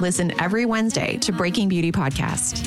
Listen every Wednesday to Breaking Beauty Podcast.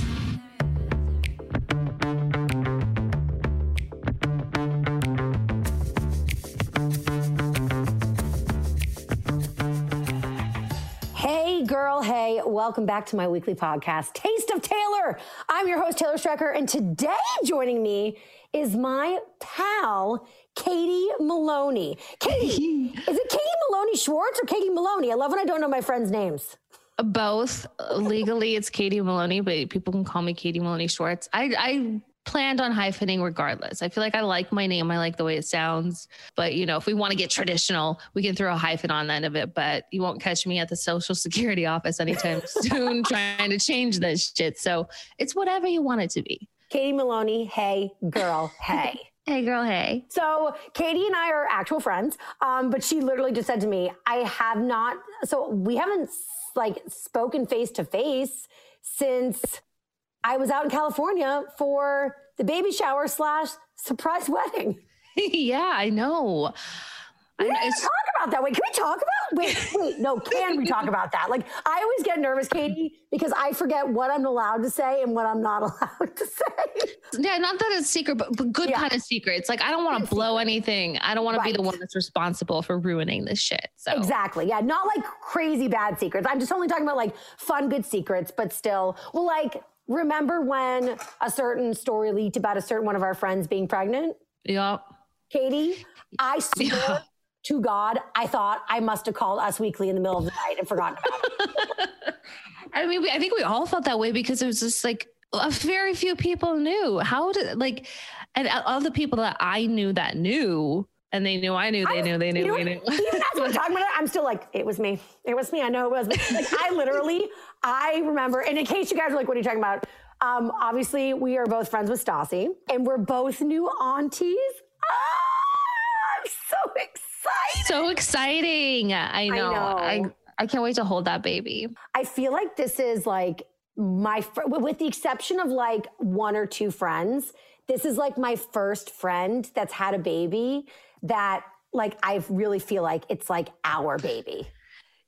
Hey, girl, hey, welcome back to my weekly podcast, Taste of Taylor. I'm your host, Taylor Strecker, and today joining me is my pal, Katie Maloney. Katie, is it Katie Maloney Schwartz or Katie Maloney? I love when I don't know my friends' names. Both legally, it's Katie Maloney, but people can call me Katie Maloney Schwartz. I, I planned on hyphening regardless. I feel like I like my name. I like the way it sounds. But you know, if we want to get traditional, we can throw a hyphen on the end of it. But you won't catch me at the social security office anytime soon trying to change this shit. So it's whatever you want it to be. Katie Maloney, hey, girl, hey. Hey, girl, hey. So Katie and I are actual friends, um, but she literally just said to me, "I have not." So we haven't like spoken face to face since I was out in California for the baby shower slash surprise wedding. yeah, I know. We didn't it's- talk about that. Wait, can we talk about? Wait, wait, no. Can we talk about that? Like, I always get nervous, Katie, because I forget what I'm allowed to say and what I'm not allowed to say. Yeah, not that it's secret, but, but good Yeah. kind of secret. It's like I don't want to blow anything. I don't want to be the one that's responsible for ruining this shit. So Exactly. Yeah. Not like crazy bad secrets. I'm just only talking about like fun, good secrets, but still. Well, like, remember when a certain story leaked about a certain one of our friends being pregnant? yeah. Katie, I swear. To God, I thought I must have called Us Weekly in the middle of the night and forgotten about it. I mean, we, I think we all felt that way because it was just like a very few people knew how did like, and all the people that I knew that knew, and they knew I knew, they I- knew, they you knew, know we knew. Even as we're talking about it, I'm still like, it was me. It was me. I know it was me. Like, I literally, I remember, and in case you guys are like, what are you talking about? Um, obviously, we are both friends with Stassi, and we're both new aunties. Ah, I'm so excited. So exciting! I know. I, know. I can't wait to hold that baby. I feel like this is like my, fr- with the exception of like one or two friends, this is like my first friend that's had a baby that like I really feel like it's like our baby.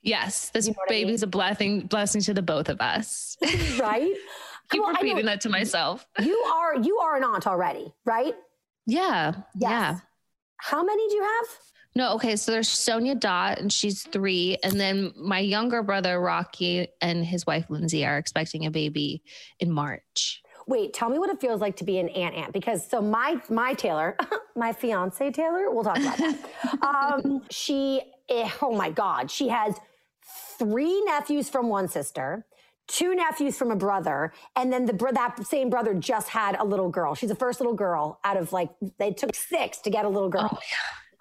Yes, this You know what I mean? baby's a blessing, blessing to the both of us. right? Keep Well, I repeating that to myself. You are you are an aunt already, right? Yeah, yeah. How many do you have? No, okay. So there's Sonia Dot, and she's three, and then my younger brother Rocky and his wife Lindsay are expecting a baby in March. Wait, tell me what it feels like to be an aunt aunt because so my my Taylor, my fiance Taylor, we'll talk about that. um, she, eh, oh my God, she has three nephews from one sister, two nephews from a brother, and then the that same brother just had a little girl. She's the first little girl out of like they took six to get a little girl.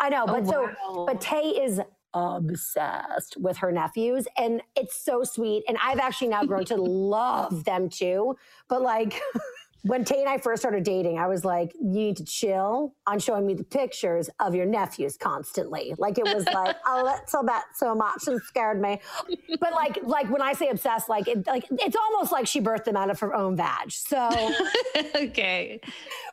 I know, oh, but so wow. but Tay is obsessed with her nephews and it's so sweet and I've actually now grown to love them too. But like when Tay and I first started dating, I was like, you need to chill on showing me the pictures of your nephews constantly. Like it was like, oh, that's so that so much and scared me. But like, like when I say obsessed, like it, like it's almost like she birthed them out of her own vag. So okay.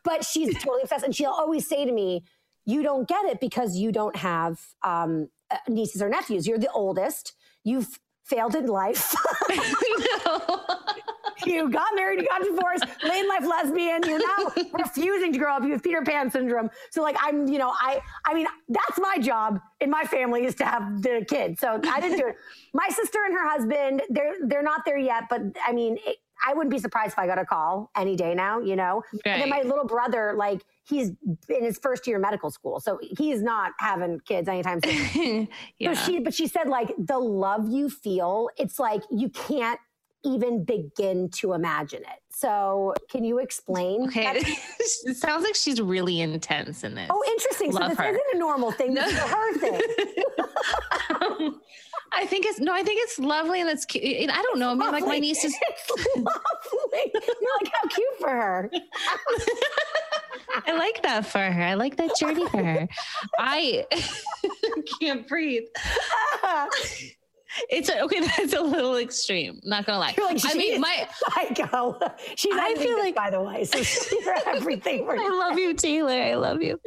But she's totally obsessed, and she'll always say to me, "You don't get it because you don't have um, uh, nieces or nephews. You're the oldest. You've failed in life." you got married, you got divorced, late life lesbian. You're now refusing to grow up. You have Peter Pan syndrome. So like I'm, you know, I, I mean, that's my job in my family is to have the kids. So I didn't do it. My sister and her husband, they're they're not there yet, but I mean, it, I wouldn't be surprised if I got a call any day now, you know? Right. And then my little brother, like, he's in his first year of medical school. So he's not having kids anytime soon. yeah. So she, but she said, like, the love you feel, it's like you can't even begin to imagine it. So, can you explain? Okay, it sounds like she's really intense in this. Oh, interesting. Love so this her. isn't a normal thing. This is a her thing. um, I think it's no. I think it's lovely and it's cute. I don't know. I mean, like my niece is it's lovely. You're like how cute for her. I like that for her. I like that journey for her. I can't breathe. It's a, okay. That's a little extreme. Not gonna lie. Like, I mean, my I go. She's. I feel like, by the way, so she's everything. I love you, Taylor. I love you.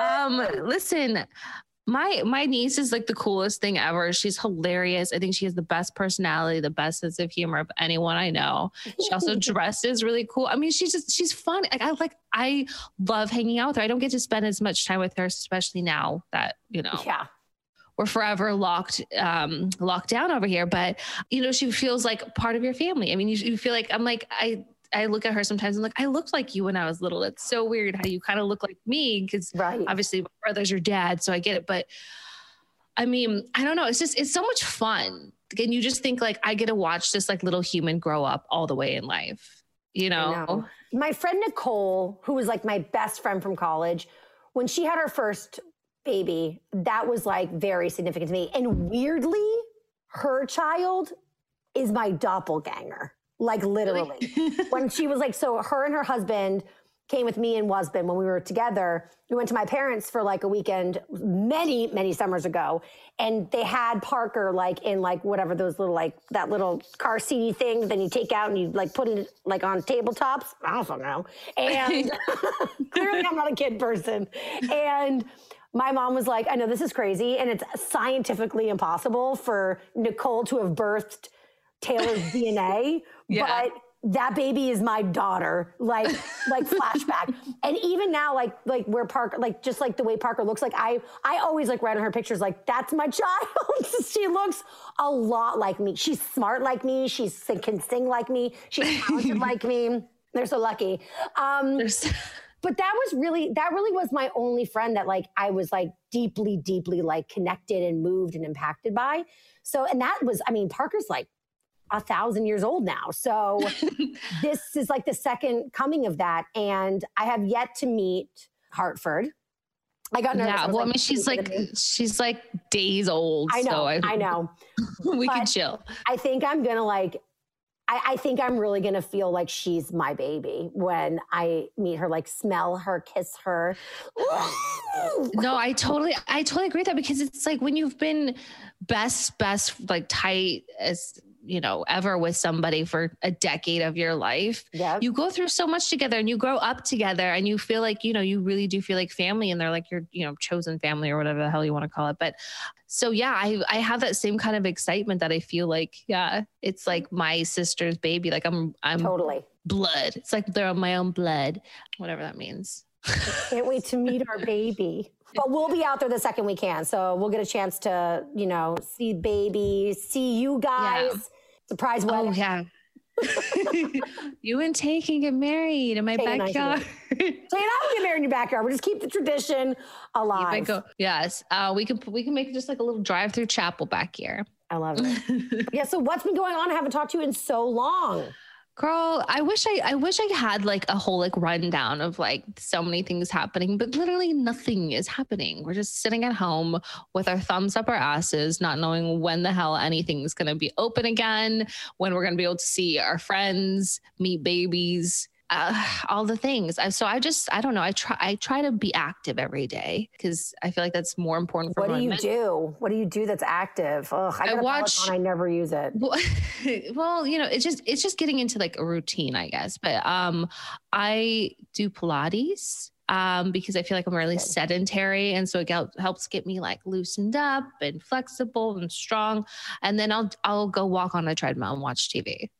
Um, listen, my my niece is like the coolest thing ever. She's hilarious. I think she has the best personality, the best sense of humor of anyone I know. She also dresses really cool. I mean, she's just she's fun. Like I like I love hanging out with her. I don't get to spend as much time with her, especially now that you know. Yeah we're forever locked um, locked down over here. But you know, she feels like part of your family. I mean, you, you feel like I'm like I I look at her sometimes and like I looked like you when I was little. It's so weird how you kind of look like me because right. obviously my brother's your dad, so I get it. But I mean, I don't know. It's just it's so much fun. And you just think like I get to watch this like little human grow up all the way in life. You know? know. My friend Nicole, who was like my best friend from college, when she had her first baby, that was like very significant to me. And weirdly, her child is my doppelganger, like literally. when she was like, so her and her husband came with me and Wasband when we were together. We went to my parents for like a weekend many, many summers ago. And they had Parker like in like whatever those little like that little car seaty thing that you take out and you like put it like on tabletops. I don't know. And clearly I'm not a kid person. And my mom was like, I know this is crazy and it's scientifically impossible for Nicole to have birthed Taylor's DNA, yeah. but that baby is my daughter. Like like flashback. And even now like like where parker like just like the way parker looks like i i always like write on her pictures like that's my child. She looks a lot like me. She's smart like me. She can sing like me. She's talented like me. They're so lucky. Um but that was really that really was my only friend that like I was like deeply deeply like connected and moved and impacted by. So and that was I mean Parker's like a thousand years old now. So this is like the second coming of that and I have yet to meet Hartford. I got nervous. Yeah, well, like, I mean, she's like she's like days old. I know. So I, I know. we can chill. I think I'm gonna like I, I, think I'm really gonna feel like she's my baby when I meet her, like smell her, kiss her. no, I totally, I totally agree with that because it's like when you've been best, best, like tight as you know ever with somebody for a decade of your life yeah you go through so much together and you grow up together and you feel like you know you really do feel like family and they're like your you know chosen family or whatever the hell you want to call it but so yeah i i have that same kind of excitement that i feel like yeah it's like my sister's baby like i'm i'm totally blood it's like they're on my own blood whatever that means I can't wait to meet our baby. But we'll be out there the second we can. So we'll get a chance to, you know, see baby, see you guys. Yeah. Surprise oh, wedding. Oh, yeah. you and Tay can get married in my Tay backyard. Tay and I will get married in your backyard. We'll just keep the tradition alive. Go, yes. Uh, we can we can make just like a little drive through chapel back here. I love it. yeah. So what's been going on? I haven't talked to you in so long. Girl, I wish I I wish I had like a whole like rundown of like so many things happening, but literally nothing is happening. We're just sitting at home with our thumbs up our asses, not knowing when the hell anything's gonna be open again, when we're gonna be able to see our friends, meet babies, uh, all the things. I, so I just, I don't know. I try, I try to be active every day because I feel like that's more important for What do you men- do? What do you do that's active? Ugh, I, I watch- I never use it. Well, well, you know, it's just it's just getting into like a routine, I guess. But um, I do Pilates um because I feel like I'm really sedentary, and so it helps get me like loosened up and flexible and strong. And then I'll I'll go walk on a treadmill and watch TV.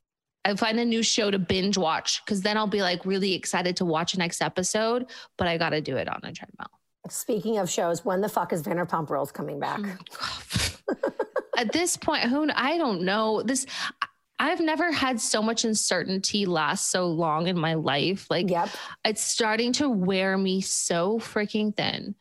I find a new show to binge watch because then I'll be like really excited to watch the next episode, but I got to do it on a treadmill. Speaking of shows, when the fuck is Vanderpump Rules coming back? Oh, At this point, who I don't know this. I've never had so much uncertainty last so long in my life. Like, Yep. it's starting to wear me so freaking thin.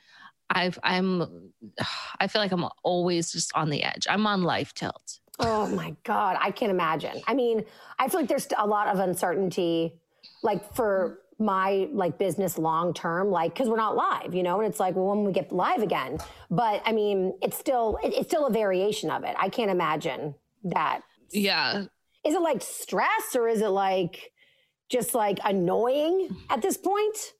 I've, I'm, I feel like I'm always just on the edge. I'm on life tilt. Oh my God. I can't imagine. I mean, I feel like there's a lot of uncertainty, like for my like business long term, like because we're not live, you know, and it's like, well, when we get live again. But I mean, it's still it, it's still a variation of it. I can't imagine that. Yeah. Is it like stress or is it like just like annoying at this point?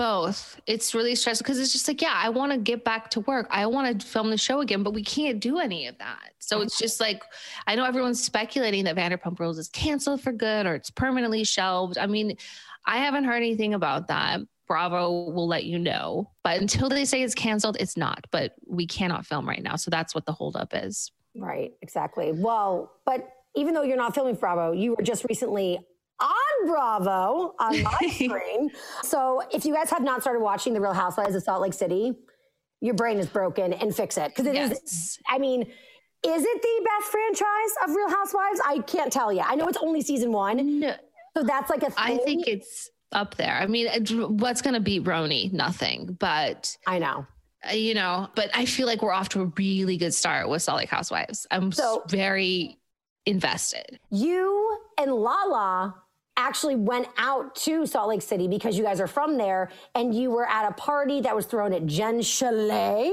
Both. It's really stressful because it's just like, yeah, I want to get back to work. I want to film the show again, but we can't do any of that. So it's uh-huh. just like, I know everyone's speculating that Vanderpump Rules is canceled for good or it's permanently shelved. I mean, I haven't heard anything about that. Bravo will let you know. But until they say it's canceled, it's not. But we cannot film right now. So that's what the holdup is. Right, exactly. Well, but even though you're not filming Bravo, you were just recently on Bravo on my screen. So if you guys have not started watching The Real Housewives of Salt Lake City, your brain is broken and fix it. Because it is. Yes. I mean, is it the best franchise of Real Housewives? I can't tell you. I know it's only season one. No, So that's like a thing. I think it's up there. I mean, what's going to beat RHONY? Nothing. But I know. you know, but I feel like we're off to a really good start with Salt Lake Housewives. I'm So- very invested. You and Lala actually went out to Salt Lake City because you guys are from there and you were at a party that was thrown at Jen Chalet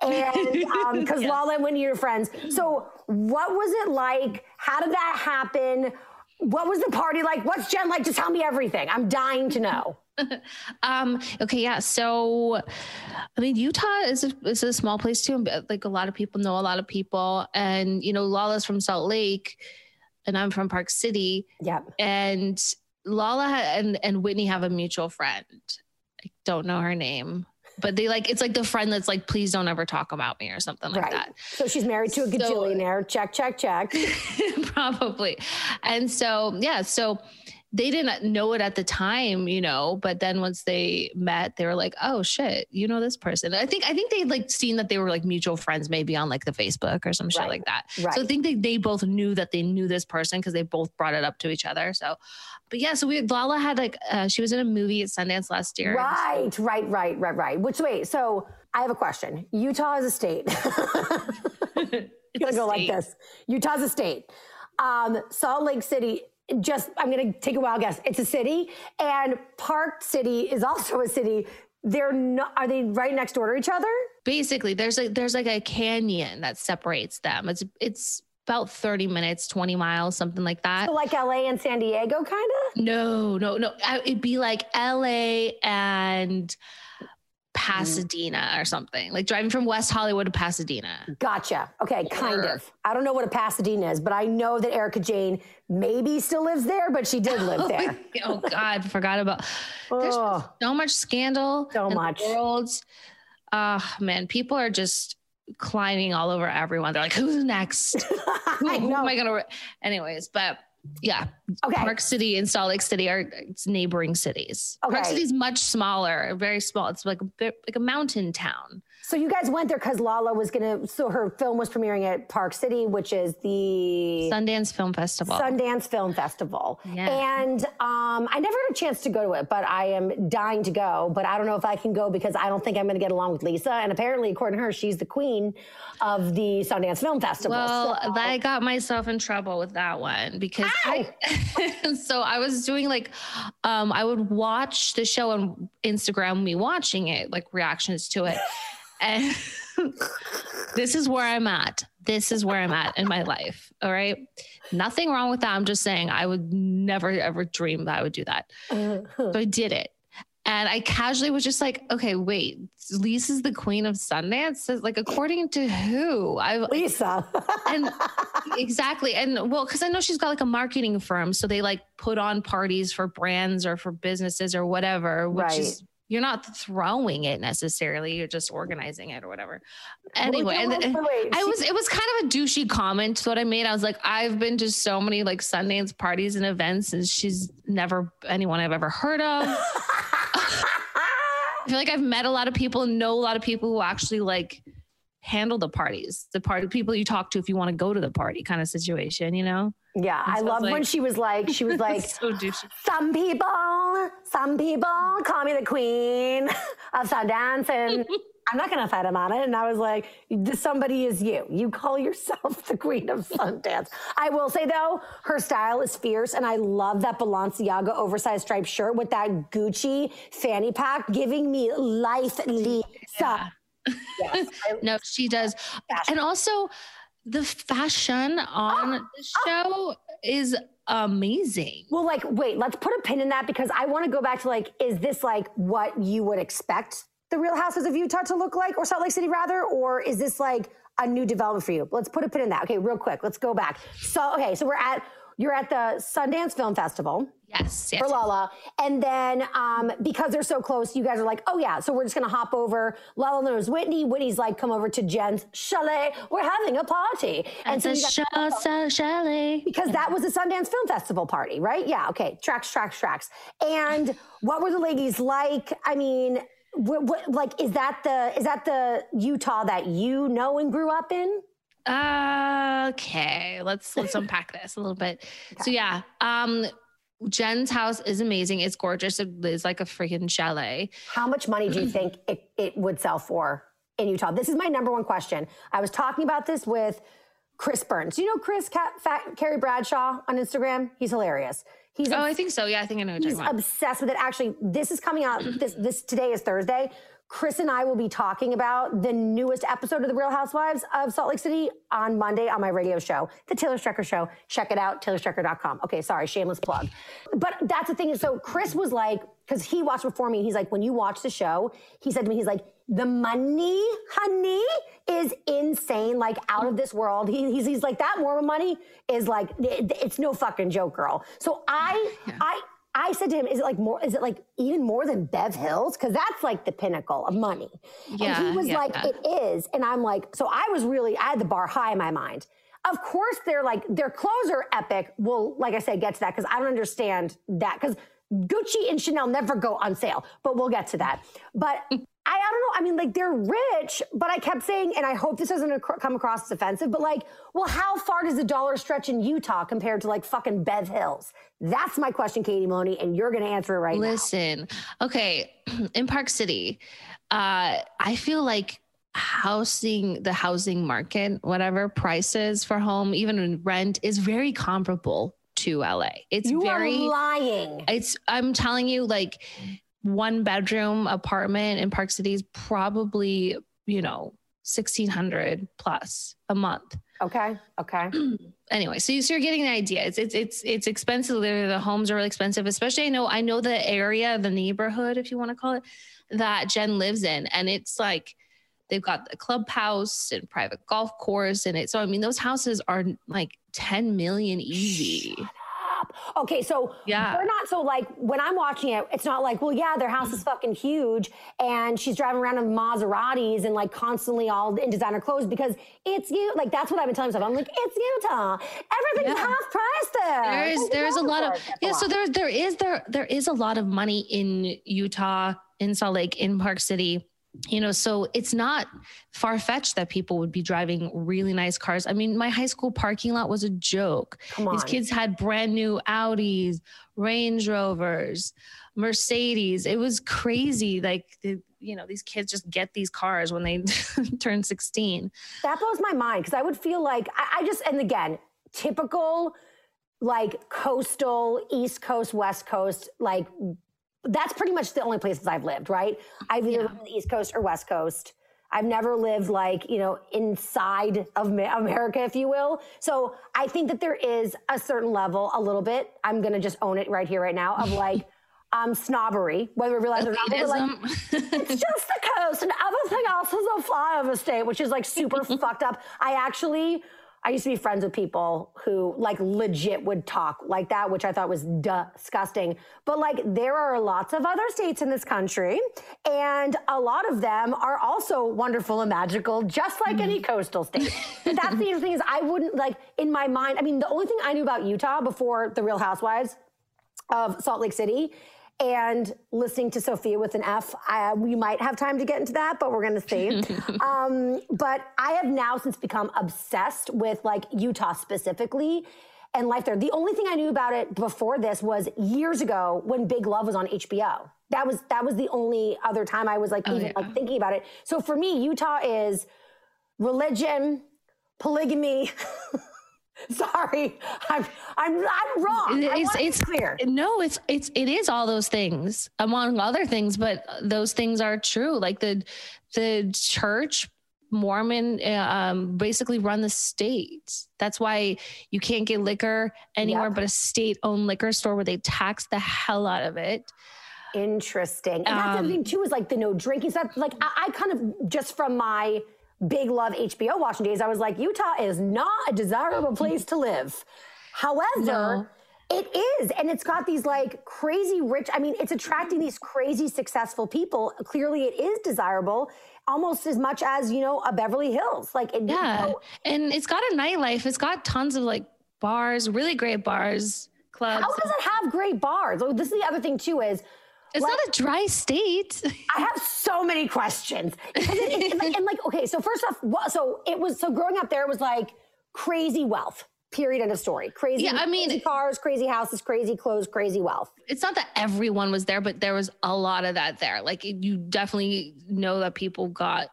and um because Lala and one of your friends. So what was it like? How did that happen? What was the party like? What's Jen like? Just tell me everything. I'm dying to know. Um, okay, yeah. So, I mean, Utah is a, is a small place too. Like a lot of people know a lot of people, and you know, Lala's from Salt Lake, and I'm from Park City, Yeah. and Lala and and Whitney have a mutual friend. I don't know her name, but they like it's like the friend that's like, please don't ever talk about me or something like right. that. So she's married to a So- gajillionaire. check, check, check. probably and so yeah so they didn't know it at the time you know but then once they met they were like oh shit you know this person i think i think they'd like seen that they were like mutual friends maybe on like the facebook or some shit Right. like that Right. so i think they, they both knew that they knew this person because they both brought it up to each other so but yeah so we lala had like uh, she was in a movie at sundance last year Right, right, right, right, right. Which wait, so I have a question. Utah is a state. It's gonna a go like state. this. Utah's a state. Um, Salt Lake City, just I'm gonna take a wild guess. It's a city, and Park City is also a city. They're not. Are they right next door to each other? basically there's like there's like a canyon that separates them it's it's about 30 minutes 20 miles something like that So like LA and San Diego, kind of. No, no, no. I- It'd be like LA and. Pasadena or something. Like driving from West Hollywood to Pasadena. Gotcha. Okay, kind Or- of. I don't know what a Pasadena is, but I know that Erika Jayne maybe still lives there, but she did live there. oh God, forgot about. There's Oh. so much scandal. So in the much. world. Ah, man, people are just climbing all over everyone. They're like, who's next? Who, I who am I gonna? Re-? Anyways, but yeah, Okay. Park City and Salt Lake City are it's neighboring cities. Park Okay. City is much smaller, very small. It's like a like a mountain town. So you guys went there because Lala was gonna. So her film was premiering at Park City, which is the Sundance Film Festival. Sundance Film Festival. Yeah. And um, I never had a chance to go to it, but I am dying to go. But I don't know if I can go because I don't think I'm going to get along with Lisa. And apparently, according to her, she's the queen of the Sundance Film Festival. Well, So- I got myself in trouble with that one because I, so I was doing like, um, I would watch the show on Instagram, me watching it, like reactions to it. And this is where I'm at. this is where I'm at in my life. All right. Nothing wrong with that. I'm just saying I would never ever dream that I would do that. Uh-huh. so I did it. And I casually was just like, okay, wait, Lisa's the queen of Sundance? Says like according to who? I Lisa. and exactly. And well, because I know she's got like a marketing firm. So they like put on parties for brands or for businesses or whatever, which Right. is you're not throwing it necessarily, you're just organizing it or whatever. Anyway, and wait, then- wait, wait. I was it was kind of a douchey comment what I made. I was like, I've been to so many like Sundance parties and events, and she's never anyone I've ever heard of. I feel like I've met a lot of people and know a lot of people who actually like handle the parties, the party people you talk to if you want to go to the party kind of situation, you know? Yeah, I so love when she was like, she was like, so some people, some people call me the queen of Sundance, and I'm not gonna fight him on it. And I was like, somebody is you. You call yourself the queen of Sundance. I will say though, her style is fierce, and I love that Balenciaga oversized striped shirt with that Gucci fanny pack, giving me life, Lisa. Yes, I- No, she does. And also the fashion on ah, the ah. show is amazing. Well, like, wait, let's put a pin in that because I want to go back to like, is this like what you would expect the Real Houses of Utah to look like, or Salt Lake City rather, or is this like a new development for you? Let's put a pin in that. Okay, real quick, let's go back. So, okay, so we're at you're at the Sundance Film Festival Yes, yes. for Lala, and then um, because they're so close, you guys are like, oh yeah, so we're just gonna hop over. Lala knows Whitney. Whitney's like, come over to Jen's chalet. We're having a party, And so you guys- so Shelley. because that was a Sundance Film Festival party, right? Yeah, okay. Tracks, tracks, tracks. And what were the ladies like? I mean, what, what, like is that the is that the Utah that you know and grew up in? Okay, let's let's unpack this a little bit. So yeah, um Jen's house is amazing. It's gorgeous. It is like a freaking chalet. How much money do you think it, it would sell for in Utah? This is my number one question. I was talking about this with Chris Burns. You know Chris Cat, Fat, Carrie Bradshaw on Instagram? He's hilarious. He's Oh, I think so. Yeah, I think I know what you're He's about. obsessed with it. Actually, this is coming out. This this today is Thursday. Chris and I will be talking about the newest episode of The Real Housewives of Salt Lake City on Monday on my radio show, The Taylor Strecker Show. Check it out, taylorstrecker.com. Okay, sorry, shameless plug. But that's the thing so Chris was like, because he watched before me, he's like, when you watch the show, he said to me, he's like, the money, honey, is insane, like out of this world. He, he's, he's like, that Mormon money is like, it- it's no fucking joke, girl. So I, I, I said to him, is it like more, is it like even more than Bev Hills? Cause that's like the pinnacle of money. and he was yeah. like, it is. And I'm like, so I was really, I had the bar high in my mind. Of course, they're like, their clothes are epic. Well, like I said, get to that because I don't understand that. Because Gucci and Chanel never go on sale, but we'll get to that. But I, I don't know. I mean, like they're rich, but I kept saying, and I hope this doesn't ac- come across as offensive, but like, well, how far does the dollar stretch in Utah compared to like fucking Bev Hills? That's my question, Katie Maloney, and you're going to answer it right now. Listen, okay, in Park City, uh, I feel like housing, the housing market, whatever prices for home, even rent, is very comparable to LA. It's You very lying. it's i'm telling you like one bedroom apartment in park city is probably you know 1600 plus a month Okay. Okay. anyway so, you, so you're getting an idea it's it's it's, it's expensive the the homes are really expensive especially i know i know the area the neighborhood if you want to call it that jen lives in and it's like they've got the clubhouse and private golf course and it so i mean those houses are like 10 million easy Okay, so Yeah. we're not so like when I'm watching it, it's not like, well, yeah, their house is mm-hmm. fucking huge and she's driving around in Maseratis and like constantly all in designer clothes because it's you. Like that's what I've been telling myself. I'm like, it's Utah. Everything's Yeah. half price there. There is there is a lot of yeah so there there is there there is a lot of money in utah in salt lake in park city you know so it's not far-fetched that people would be driving really nice cars. I mean my high school parking lot was a joke. Come these kids had brand new audis range rovers mercedes. It was crazy like the, you know these kids just get these cars when they turn 16 That blows my mind because I would feel like I, I just and again typical like coastal East Coast West Coast like that's pretty much the only places I've lived. Right? I've either Yeah. lived on the East Coast or West Coast. I've never lived like, you know, inside of America, if you will. So I think that there is a certain level, a little bit, I'm going to just own it right here, right now, of like, um, snobbery, whether we realize it or not. but like, it's just the coast, and everything else is a flyover state, which is like super fucked up. I actually, I used to be friends with people who like legit would talk like that, which I thought was disgusting. But like, there are lots of other states in this country, and a lot of them are also wonderful and magical, just like any mm. coastal state. But that's the thing is, I wouldn't like in my mind. I mean, the only thing I knew about Utah before the Real Housewives of Salt Lake City and listening to Sofia with an F. I, we might have time to get into that, but we're going to see. um, but I have now since become obsessed with like Utah specifically and life there. The only thing I knew about it before this was years ago when Big Love was on HBO. That was that was the only other time I was like Oh, even yeah. like thinking about it. So for me, Utah is religion, polygamy. Sorry, I'm I'm I'm wrong. It's it's clear. No, it's it's it is all those things among other things, but those things are true. Like the the church Mormon uh, um, basically run the state. That's why you can't get liquor anywhere Yep. but a state-owned liquor store where they tax the hell out of it. Interesting. And that's the Um, thing too is like the no drinking stuff. Like I, I kind of just from my big love HBO watching days, I was like, Utah is not a desirable place to live. However, it is, and it's got these like crazy rich. I mean, it's attracting these crazy successful people. Clearly, it is desirable almost as much as you know a Beverly Hills. Like, it, Yeah, so and it's got a nightlife. It's got tons of like bars, really great bars, clubs. how does it have great bars? This is the other thing too. Is it's like- not a dry state. I have so many questions. Because it, it- like, and like, okay, so first off, what, so it was, so growing up there, it was like crazy wealth, period, end of story. Crazy, Yeah, I mean- crazy cars, crazy houses, crazy clothes, crazy wealth. it's not that everyone was there, but there was a lot of that there. Like you definitely know that people got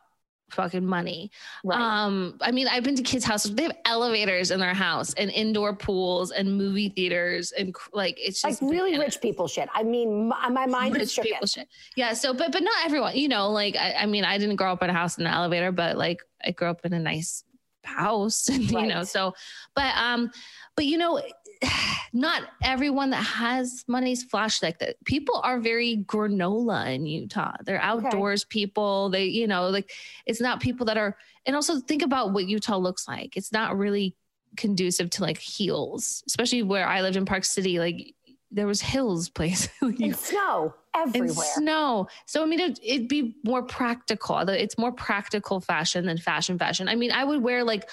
fucking money. Right. Um, I mean, I've been to kids' houses. They have elevators in their house and indoor pools and movie theaters and like it's just like really bananas. rich people shit. I mean, my, my mind is rich people shit. Yeah. So, but but not everyone. You know, like I, I mean, I didn't grow up in a house in an elevator, but like I grew up in a nice house, and you know. So, but um, but you know, not everyone that has money is flash like that. People are very granola in Utah. They're outdoors people. They, you know, like it's not people that are. And also think about what Utah looks like. It's not really conducive to like heels, especially where I lived in Park City. Like there was hills place. And snow and everywhere. snow. So I mean, it, it'd be more practical. It's more practical fashion than fashion fashion. I mean, I would wear like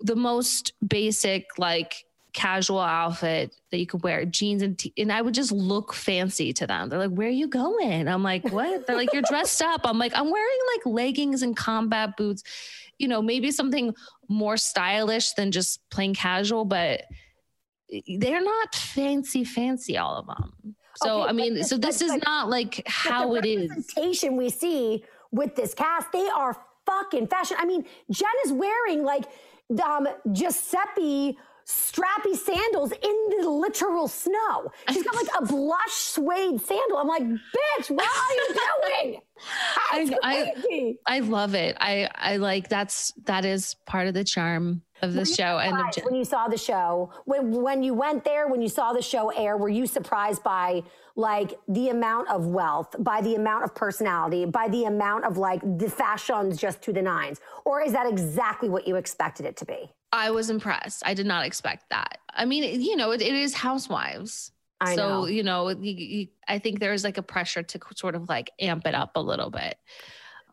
the most basic like casual outfit that you could wear, jeans and t- and I would just look fancy to them. They're like, "Where are you going?" I'm like, "What?" They're like, "You're dressed up." I'm like, "I'm wearing like leggings and combat boots." You know, maybe something more stylish than just plain casual, but they're not fancy fancy all of them. So Okay, I mean, so this is not like how it is. representation we see with this cast, they are fucking fashion. I mean, Jen is wearing like um, Giuseppe strappy sandals in the literal snow. She's got like a blush suede sandal. I'm like, bitch, what are you doing? I- I- I love it. I I like that's that is part of the charm of the show and of surprised Jen. when you saw the show, when when you went there, when you saw the show air, were you surprised by like the amount of wealth, by the amount of personality, by the amount of like the fashions just to the nines, or is that exactly what you expected it to be? I was impressed. I did not expect that. I mean, you know, it, it is Housewives. I know. so know. you know, you, you, I think there's like a pressure to sort of like amp it up a little bit.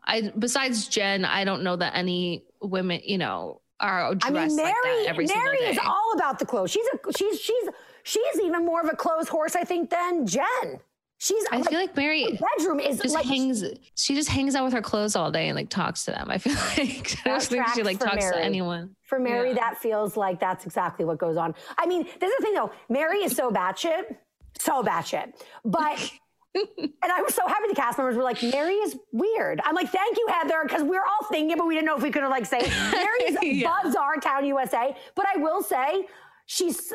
I besides Jen, I don't know that any women, you know, are dressed I mean, Mary, like that every Mary single is all about the clothes. She's a she's she's she's even more of a clothes horse, I think, than Jen. She's I feel like Mary bedroom is just like hangs. She just hangs out with her clothes all day and like talks to them. I feel like I don't think she like talks to anyone. For Mary, Yeah. that feels like that's exactly what goes on. I mean, there's the thing though. Mary is so batshit, so batshit. But and I was so happy the cast members were like, Mary is weird. I'm like, thank you, Heather, because we are all thinking, but we didn't know if we could have like say Mary is Yeah. bizarre town USA. But I will say, she's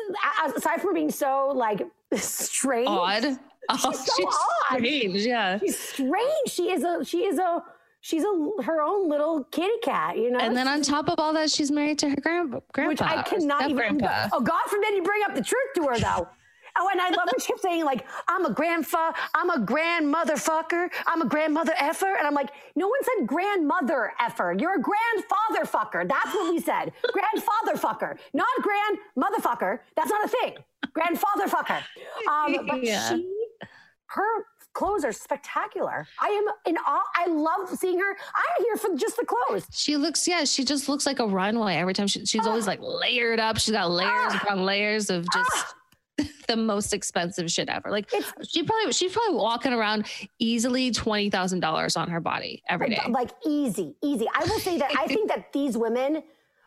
aside from being so like strange, Odd. Oh, so odd. strange. Yeah. she's strange. She is a she is a she's a her own little kitty cat, you know. And then on top of all that, she's married to her grand, grandpa. which I cannot even. grandpa. Oh, God forbid you bring up the truth to her, though. Oh, and I love when she kept saying, like, I'm a grandfa, I'm a grandmother fucker, I'm a grandmother effer. And I'm like, no one said grandmother effer. You're a grandfather fucker. That's what we said. grandfather fucker, not grand motherfucker. That's not a thing. Grandfather fucker. Um, but Yeah. she, her clothes are spectacular. I am in awe. I love seeing her. I'm here for just the clothes. She looks, yeah, she just looks like a runway every time. She, she's always like layered up. She's got layers Ah. upon layers of just the most expensive shit ever. Like she probably, she's probably walking around easily twenty thousand dollars on her body every day. Like easy, easy. I will say that I think that these women,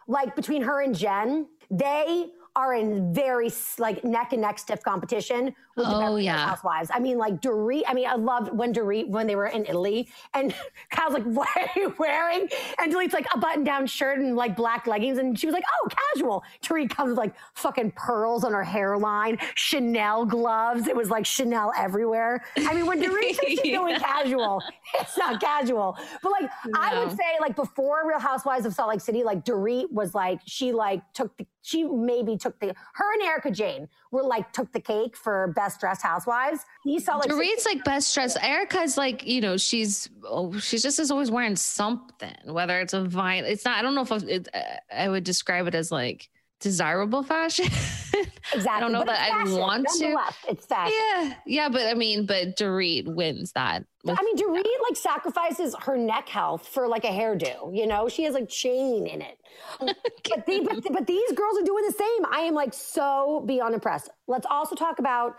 like between her and Jen, they are in very like neck and neck stiff competition with the Oh, Beverly yeah. housewives. I mean, like Dorit. I mean, I loved when Dorit when they were in Italy, and Kyle's like, "What are you wearing?" And Dorit's like a button-down shirt and like black leggings, and she was like, "Oh, casual." Dorit comes with like fucking pearls on her hairline, Chanel gloves. It was like Chanel everywhere. I mean, when Dorit says she's going casual, it's not casual. But like, I would say like before Real Housewives of Salt Lake City, like Dorit was like she like took the she maybe took the her and Erika Jayne were like took the cake for best dressed housewives. You saw like Dorit's like best dressed. Erika's like, you know, she's oh, she's just is always wearing something, whether it's a vine. It's not. I don't know if it, uh, I would describe it as like desirable fashion. exactly. I don't know but that I want to. It's fashion. Yeah, yeah, but I mean, but Dorit wins that. I mean, Dorit like sacrifices her neck health for like a hairdo. You know, she has a chain in it. but, the, but, but these girls are doing the same. I am like so beyond impressed. Let's also talk about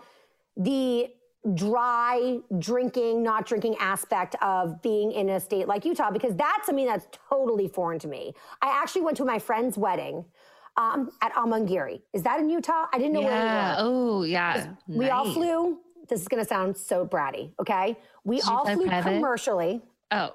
the dry drinking, not drinking aspect of being in a state like Utah, because that's something that's totally foreign to me. I actually went to my friend's wedding um, at Amangiri. Is that in Utah? I didn't know yeah. where we were. Oh, yeah. We all flew. This is going to sound so bratty, okay? We Did all flew private? commercially. Oh,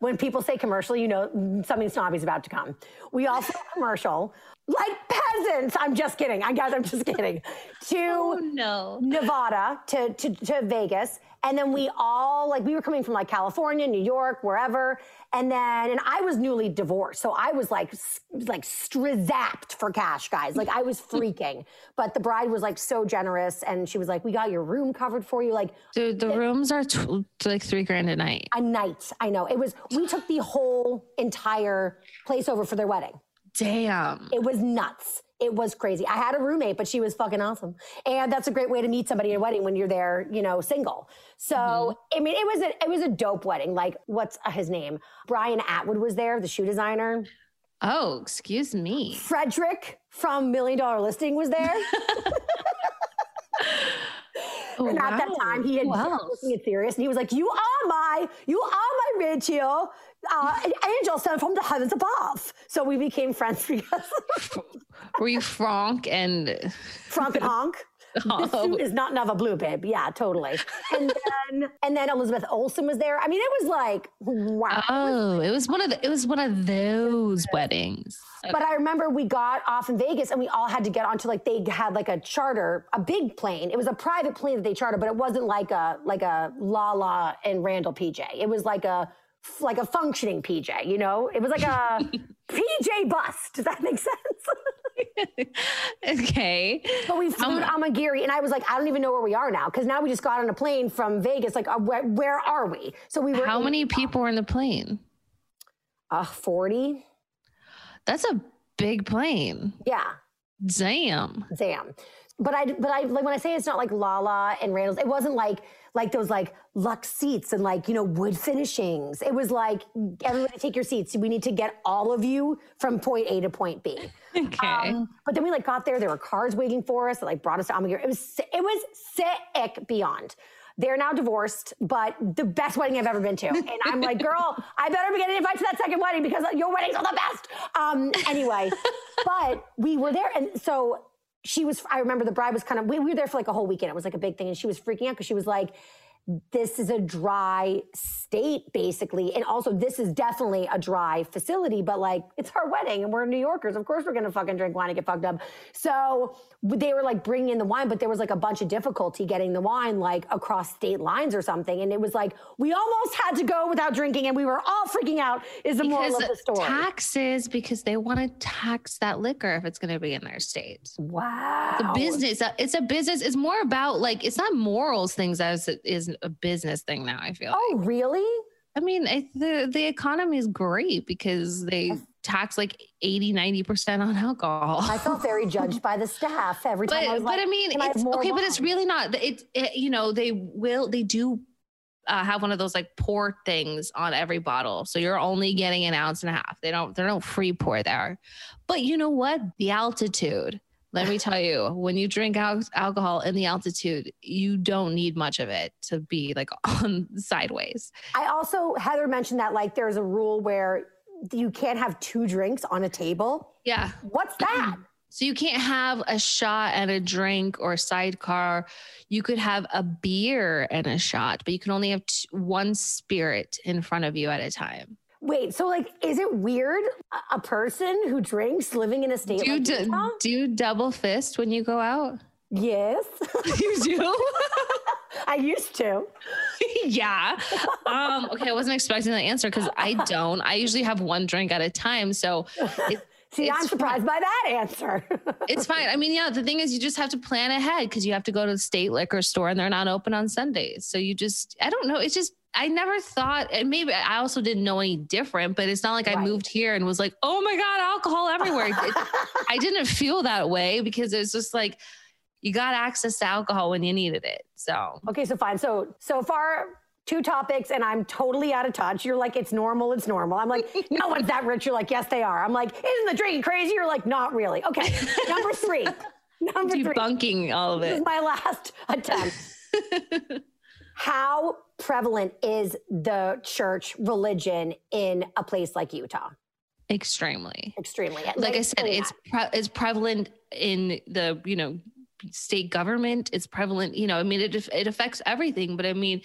When people say commercial, you know something snobby's about to come. We all flew commercial, like peasants. I'm just kidding. I guess I'm just kidding. Oh, to Oh, no. Nevada, to, to to Vegas, and then we all like we were coming from like California, New York, wherever. And then and I was newly divorced, so I was like like strazapped for cash, guys. Like I was freaking. But the bride was like so generous, and she was like, "We got your room covered for you." Like Dude, the rooms are tw- like three grand a night. a night. I know it was. We took the whole entire place over for their wedding. Damn. It was nuts. It was crazy. I had a roommate, but she was fucking awesome. And that's a great way to meet somebody at a wedding when you're there, you know, single. So mm-hmm. I mean, it was a it was a dope wedding. Like, what's his name? Brian Atwood was there, the shoe designer. Oh, excuse me. Fredrik from Million Dollar Listing was there. Oh, and at that time, he had else? looking at serious, and he was like, "You are my, you are my Rachel, uh, an angel sent from the heavens above." So we became friends because Were you Frank and Frank and Honk. This Oh. suit is not Nava Blue, babe. Yeah, totally. And then, and then Elizabeth Olsen was there. I mean, it was like, wow. Oh, it was one of the, it was one of those weddings. But I remember we got off in Vegas and we all had to get onto like they had like a charter, a big plane. It was a private plane that they chartered, but it wasn't like a like a Lala and Randall PJ. It was like a like a functioning PJ, you know? It was like a PJ bus. Does that make sense? okay. But we flew to Amangiri, and I was like, I don't even know where we are now because now we just got on a plane from Vegas. Like, uh, where, where are we? So we were How in- many people were in the plane? Uh, forty. That's a big plane. Yeah, Damn. damn. But I, but I like when I say it's not like Lala and Randall's. It wasn't like like those like luxe seats and like you know wood finishings. It was like everybody take your seats. We need to get all of you from point A to point B. Okay. Um, but then we like got there. There were cars waiting for us that like brought us to Amangiri. It was it was sick beyond. They're now divorced, but the best wedding I've ever been to. And I'm like, girl, I better be getting invited to that second wedding because your weddings are the best. Um, anyway, but we were there, and so she was. I remember the bride was kind of. We, we were there for like a whole weekend. It was like a big thing, and she was freaking out because she was like. This is a dry state basically. And also this is definitely a dry facility but like it's our wedding and we're new yorkers. Of course we're gonna fucking drink wine and get fucked up. So they were like bringing in the wine but there was like a bunch of difficulty getting the wine like across state lines or something. And it was like we almost had to go without drinking and we were all freaking out is the moral of the story. taxes because they want to tax that liquor if it's going to be in their state. Wow. The business it's a business it's more about like it's not morals things as it is a business thing now. I feel. Oh, like. really? I mean, the the economy is great because they tax like 80 90% on alcohol i felt very judged by the staff every time but, I was like, i mean it's okay wine? but it's really not it, it, you know they will they do uh, have one of those like pour things on every bottle so you're only getting an ounce and a half they don't they don't free pour there but you know what the altitude let me tell you, when you drink al- alcohol in the altitude, you don't need much of it to be like on sideways. I also, Heather mentioned that like there's a rule where you can't have two drinks on a table. Yeah. What's that? So you can't have a shot and a drink or a sidecar. You could have a beer and a shot, but you can only have t- one spirit in front of you at a time. Wait, so like, is it weird a person who drinks living in a state do like d- Utah? Do you double fist when you go out? Yes. you do? I used to. yeah. Um, okay, I wasn't expecting that answer because I don't. I usually have one drink at a time. So it, See, I'm surprised fine. by that answer. it's fine. I mean, yeah, the thing is, you just have to plan ahead because you have to go to the state liquor store and they're not open on Sundays. So you just, I don't know. It's just, I never thought, and maybe I also didn't know any different, but it's not like right. I moved here and was like, oh my God, alcohol everywhere. it, I didn't feel that way because it's just like, you got access to alcohol when you needed it. So, okay, so fine. So, so far, two topics and I'm totally out of touch. You're like, it's normal, it's normal. I'm like, no one's that rich. You're like, yes, they are. I'm like, isn't the drinking crazy? You're like, not really. Okay. Number three. Number Debunking three. Debunking all of it. This is my last attempt. How prevalent is the church religion in a place like Utah? Extremely. Extremely. Like I said, it's pre- it's prevalent in the, you know, state government. It's prevalent, you know, I mean, it, it affects everything. But I mean,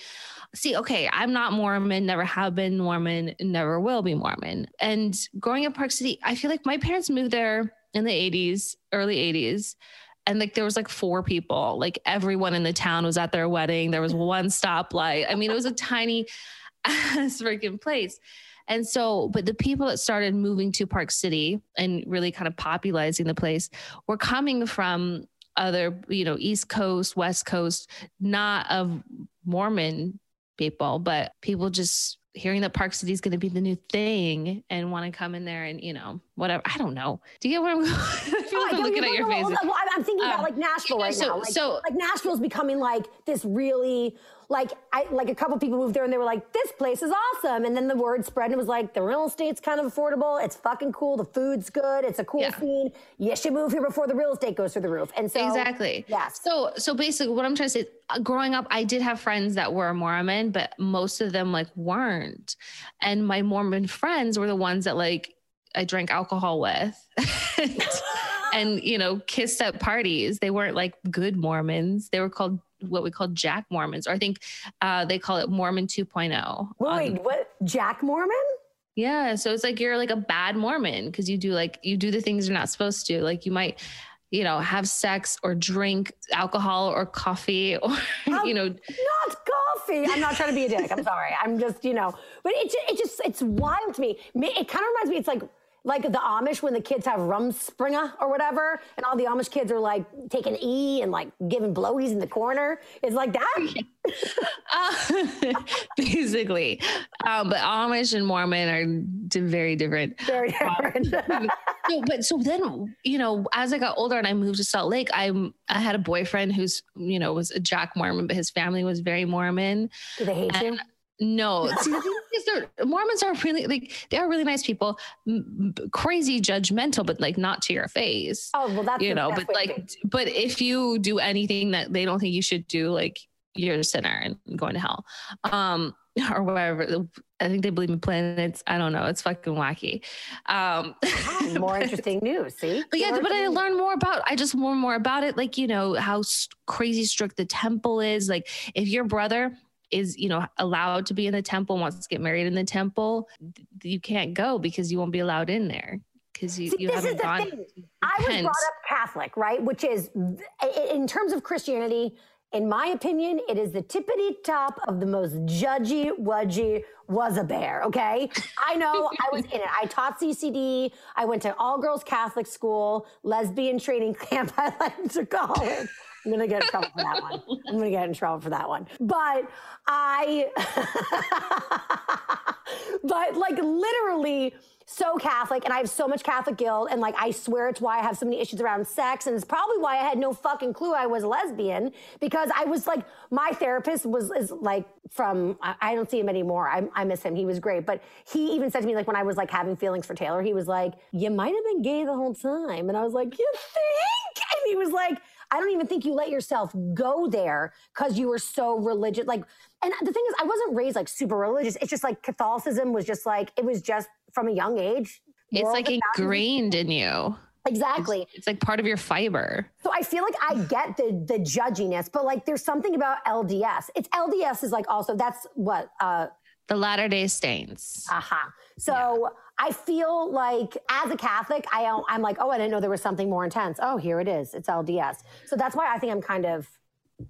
see, okay, I'm not Mormon, never have been Mormon, never will be Mormon. And growing up Park City, I feel like my parents moved there in the 80s, early 80s. And like there was like four people, like everyone in the town was at their wedding. There was one stoplight. I mean, it was a tiny ass freaking place. And so, but the people that started moving to Park City and really kind of popularizing the place were coming from other, you know, East Coast, West Coast, not of Mormon people, but people just hearing that Park City is going to be the new thing and want to come in there and you know whatever. I don't know. Do you get what I'm? I feel like oh, I'm looking at your face. Well, I'm thinking about um, like Nashville right so, now. Like, so like Nashville's becoming like this really like I like a couple people moved there and they were like, this place is awesome. And then the word spread and it was like the real estate's kind of affordable. It's fucking cool. The food's good. It's a cool yeah. scene. You should move here before the real estate goes through the roof. And so exactly. Yeah. So so basically, what I'm trying to say, uh, growing up, I did have friends that were Mormon, but most of them like weren't. And my Mormon friends were the ones that like I drank alcohol with. and you know kissed at parties they weren't like good mormons they were called what we call Jack Mormons, or I think uh, they call it Mormon 2.0. Wait, on, what? Jack Mormon? Yeah. So it's like you're like a bad Mormon because you do like, you do the things you're not supposed to. Like you might, you know, have sex or drink alcohol or coffee or, um, you know. Not coffee. I'm not trying to be a dick. I'm sorry. I'm just, you know, but it, it just, it's wild to me. It kind of reminds me, it's like, like the Amish when the kids have Rumspringa or whatever, and all the Amish kids are like taking E and like giving blowies in the corner. It's like that. uh, basically, um, but Amish and Mormon are very different. Very different. Um, so, but so then, you know, as I got older and I moved to Salt Lake, I I had a boyfriend who's you know was a Jack Mormon, but his family was very Mormon. Do they hate and, you? No, see, the thing is, they're, Mormons are really like they are really nice people, m- crazy judgmental, but like not to your face. Oh well, that's you know, but like, but if you do anything that they don't think you should do, like you're a sinner and going to hell, um, or whatever. I think they believe in planets. I don't know. It's fucking wacky. Um, more interesting news. See, but yeah, but I learned more about. I just learned more about it. Like you know how crazy strict the temple is. Like if your brother is, you know, allowed to be in the temple, wants to get married in the temple, you can't go because you won't be allowed in there because you, See, you this haven't the gone. thing. I was brought up Catholic, right? Which is, in terms of Christianity, in my opinion, it is the tippity top of the most judgy, wudgy, was a bear. Okay. I know I was in it. I taught CCD. I went to all girls Catholic school, lesbian training camp, I like to call it. I'm to get in trouble for that one. I'm to get in trouble for that one. But I, but like literally so Catholic, and I have so much Catholic guilt, and like I swear it's why I have so many issues around sex, and it's probably why I had no fucking clue I was lesbian because I was like my therapist was is like from I, I don't see him anymore. I, I miss him. He was great, but he even said to me like when I was like having feelings for Taylor, he was like, "You might have been gay the whole time," and I was like, "You think?" And he was like. I don't even think you let yourself go there because you were so religious. Like, and the thing is, I wasn't raised like super religious. It's just like Catholicism was just like, it was just from a young age. It's like ingrained in you. Exactly. It's like part of your fiber. So I feel like I get the the judginess, but like there's something about LDS. It's LDS is like also that's what uh The Latter Day Saints. aha. Uh-huh. So I feel like as a Catholic, I I'm like, oh, I didn't know there was something more intense. Oh, here it is. It's LDS. So that's why I think I'm kind of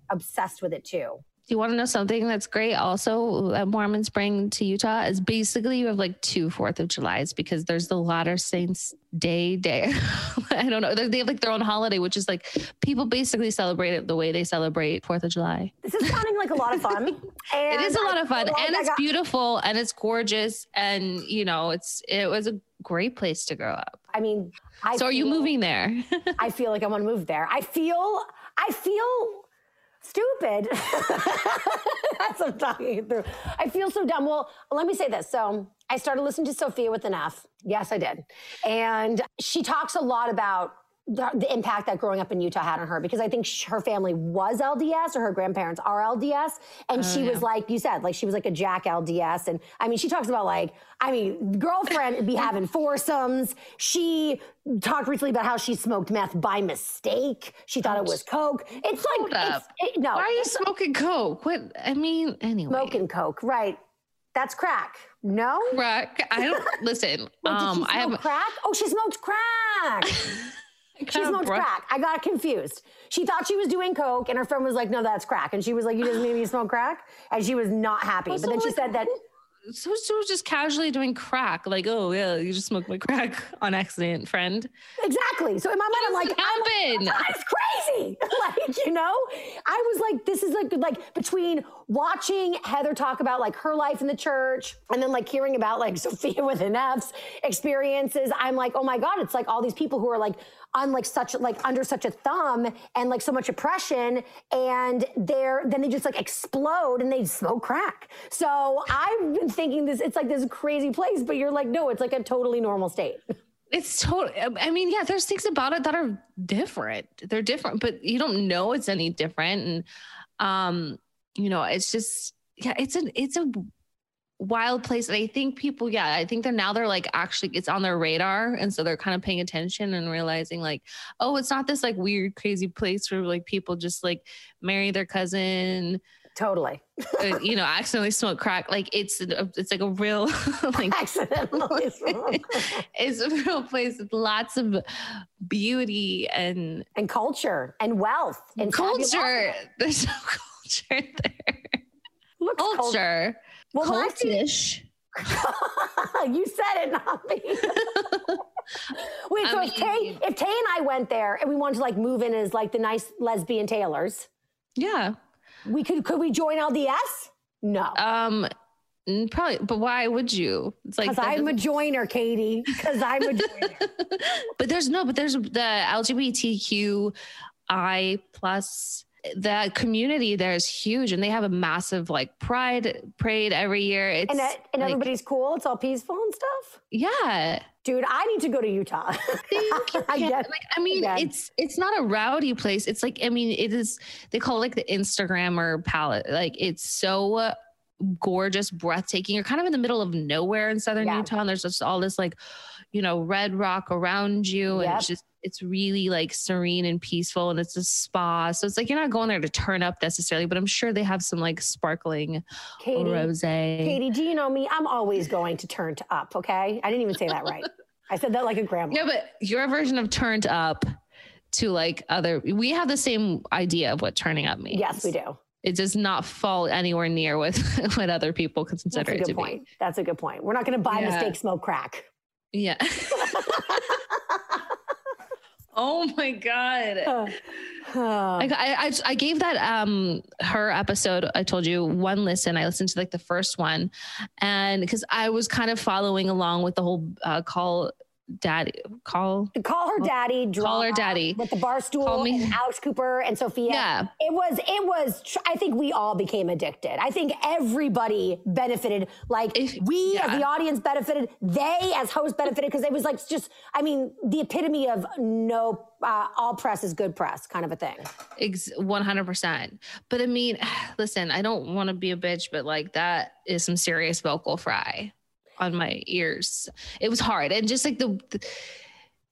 obsessed with it too. Do you want to know something that's great also that Mormons bring to Utah is basically you have like two Fourth of Julys because there's the Latter Saints Day Day. I don't know. They they have like their own holiday, which is like people basically celebrate it the way they celebrate Fourth of July. This is sounding like a lot of fun. It is a lot of fun like and it's got- beautiful and it's gorgeous and you know it's it was a great place to grow up. I mean, I So are you moving there? I feel like I want to move there. I feel, I feel stupid. That's what I'm talking through. I feel so dumb. Well, let me say this. So I started listening to Sofia with an F. Yes, I did. And she talks a lot about the, the impact that growing up in Utah had on her because I think sh- her family was LDS or her grandparents are LDS. And she was like, you said, like she was like a Jack LDS. And I mean, she talks about like, I mean, girlfriend be having foursomes. She talked recently about how she smoked meth by mistake. She thought it was coke. It's like, Hold up. it's, it, no, Why are you smoking coke? What I mean, anyway. smoking coke, right? That's crack. No? Crack. I don't listen. Wait, did um, I have crack? Oh, she smoked crack. She smoked crack. I got confused. She thought she was doing coke, and her friend was like, "No, that's crack." And she was like, "You just made me smoke crack," and she was not happy. Well, but then so, she like, said that So, she was just casually doing crack, like, oh yeah, you just smoked my crack on accident, friend. exactly. So in my mind, I'm like, Happen. I'm, that's crazy. like you know, I was like, this is like like between watching Heather talk about like her life in the church, and then like hearing about like Sofia with an F's experiences. I'm like, oh my god, it's like all these people who are like on like such like under such a thumb and like so much oppression and they're then they just like explode and they smoke crack so i've been thinking this it's like this crazy place but you're like no it's like a totally normal state It's totally. I mean, yeah, there's things about it that are different. They're different, but you don't know it's any different. And, um, you know, it's just, yeah, it's a, it's a wild place. And I think people, yeah, I think they're now they're like actually it's on their radar. And so they're kind of paying attention and realizing like, oh, it's not this like weird, crazy place where like people just like marry their cousin, totally uh, you know, accidentally smoke crack. Like it's, it's like a real, like, accidentally it's a real place with lots of beauty and and culture and wealth and fabulous- culture. There's no culture there. Looks cult- Culture. Well, when I see- Cultish. you said it, not me. Wait, so I if Tay, if Tay and I went there and we wanted to like move in as like the nice lesbian tailors, Yeah. we could could we join LDS? No. Um, probably, but why would you? It's like, Because I'm a joiner, Katie. Because I'm a joiner. but there's no, but there's the LGBTQI plus the community there is huge and they have a massive like pride parade every year. It's and that, and like- everybody's cool. It's all peaceful and stuff. yeah. Dude, I need to go to Utah. think you I like I mean Yeah. it's it's not a rowdy place. It's like I mean it is they call it like the Instagrammer palette. Like it's so gorgeous, breathtaking. You're kind of in the middle of nowhere in southern Yeah. Utah and there's just all this like you know red rock around you and it's just it's really like serene and peaceful and it's a spa. So it's like you're not going there to turn up necessarily, but I'm sure they have some like sparkling Katie, rose. Katie, do you know me? I'm always going to turn to up, okay? I didn't even say that right. I said that like a grandma. Yeah, but your version of turned up to like other we have the same idea of what turning up means. Yes, we do. It does not fall anywhere near with what other people consider That's a it good to point. be. That's a good point. We're not going to buy Yeah. mistake smoke crack. Yeah. oh my god. I, I, I- I gave that um her episode I told you one listen. I listened to like the first one. And because I was kind of following along with the whole uh, call daddy call Call her daddy. Call her daddy. with the barstool Call me- and Alex Cooper and Sofia. Yeah. it was. It was. I think we all became addicted. I think everybody benefited. Like If- we as the audience benefited. They as hosts benefited because it was like just. I mean, the epitome of no. Uh, all press is good press, kind of a thing. Ex- 100%. But I mean, listen, I don't want to be a bitch, but like that is some serious vocal fry on my ears. It was hard. And just like the, the-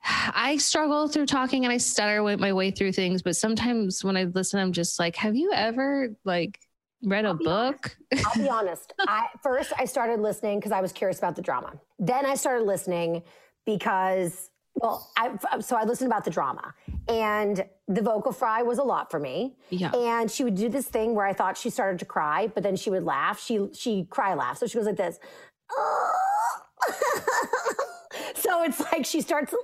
I struggle through talking and I stutter my way through things. But sometimes when I listen, I'm just like, have you ever like read a book? I'll be honest. I first I started listening because I was curious about the drama. Then I started listening because well, I so I listened about the drama and the vocal fry was a lot for me. Yeah. And she would do this thing where I thought she started to cry, but then she would laugh. She she cry laugh. So she goes like this. so it's like she starts and